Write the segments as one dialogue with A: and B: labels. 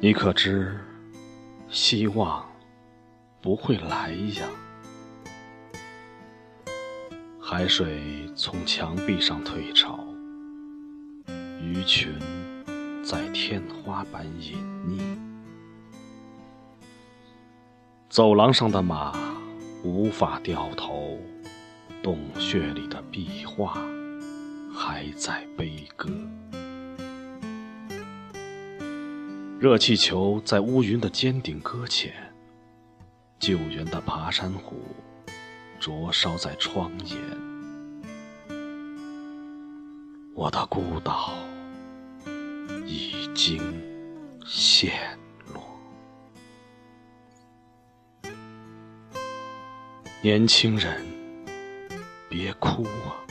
A: 你可知，希望不会来呀？海水从墙壁上退潮，鱼群在天花板隐匿，走廊上的马无法掉头，洞穴里的壁画还在悲歌。热气球在乌云的尖顶搁浅，救援的爬山虎灼烧在窗沿。我的孤岛已经陷落。年轻人，别哭啊！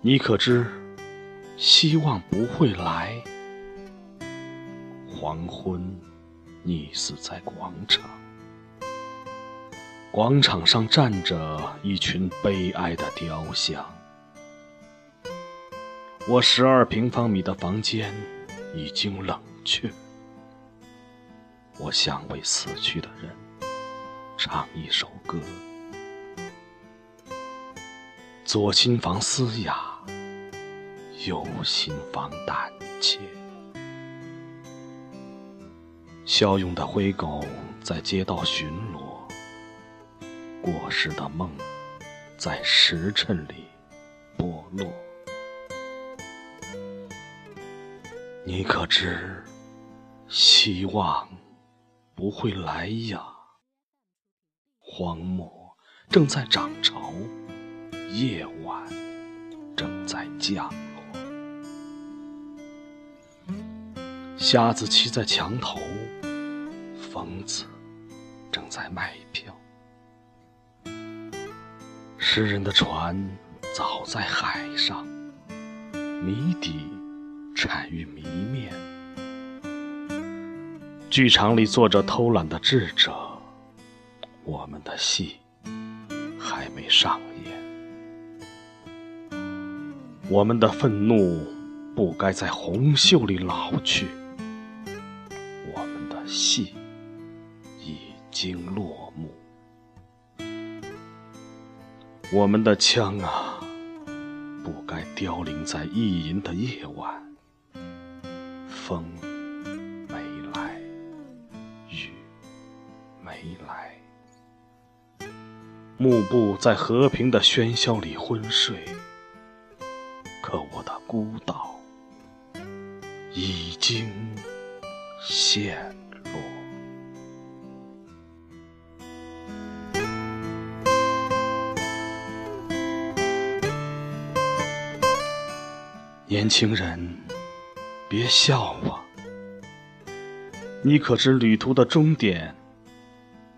A: 你可知，希望不会来。黄昏，溺死在广场。广场上站着一群悲哀的雕像。我十二平方米的房间已经冷却。我想为死去的人唱一首歌。左心房嘶哑，右心房胆怯。骁勇的灰狗在街道巡逻，过时的梦在时辰里剥落。你可知，希望不会来呀？荒漠正在涨潮，夜晚正在降落。瞎子骑在墙头。疯子正在卖票，诗人的船早在海上，谜底产于谜面。剧场里坐着偷懒的智者，我们的戏还没上演。我们的愤怒不该在红袖里老去，我们的戏。经落幕，我们的枪啊，不该凋零在意淫的夜晚。风没来，雨没来，幕布在和平的喧嚣里昏睡。可我的孤岛已经陷。年轻人，别笑我。你可知旅途的终点？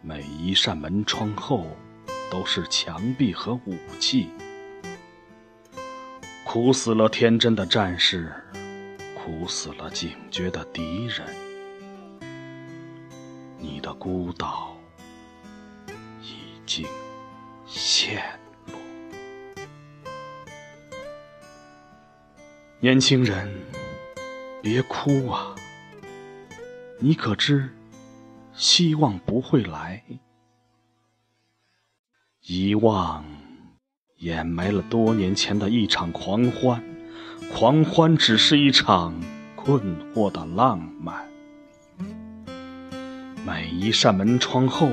A: 每一扇门窗后都是墙壁和武器。苦死了天真的战士，苦死了警觉的敌人。你的孤岛已经陷。年轻人，别哭啊！你可知，希望不会来。遗忘掩埋了多年前的一场狂欢，狂欢只是一场困惑的浪漫。每一扇门窗后，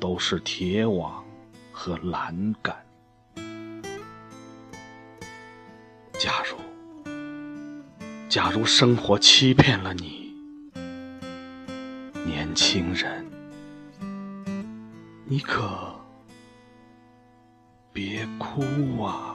A: 都是铁网和栏杆。假如。假如生活欺骗了你，年轻人，你可别哭啊！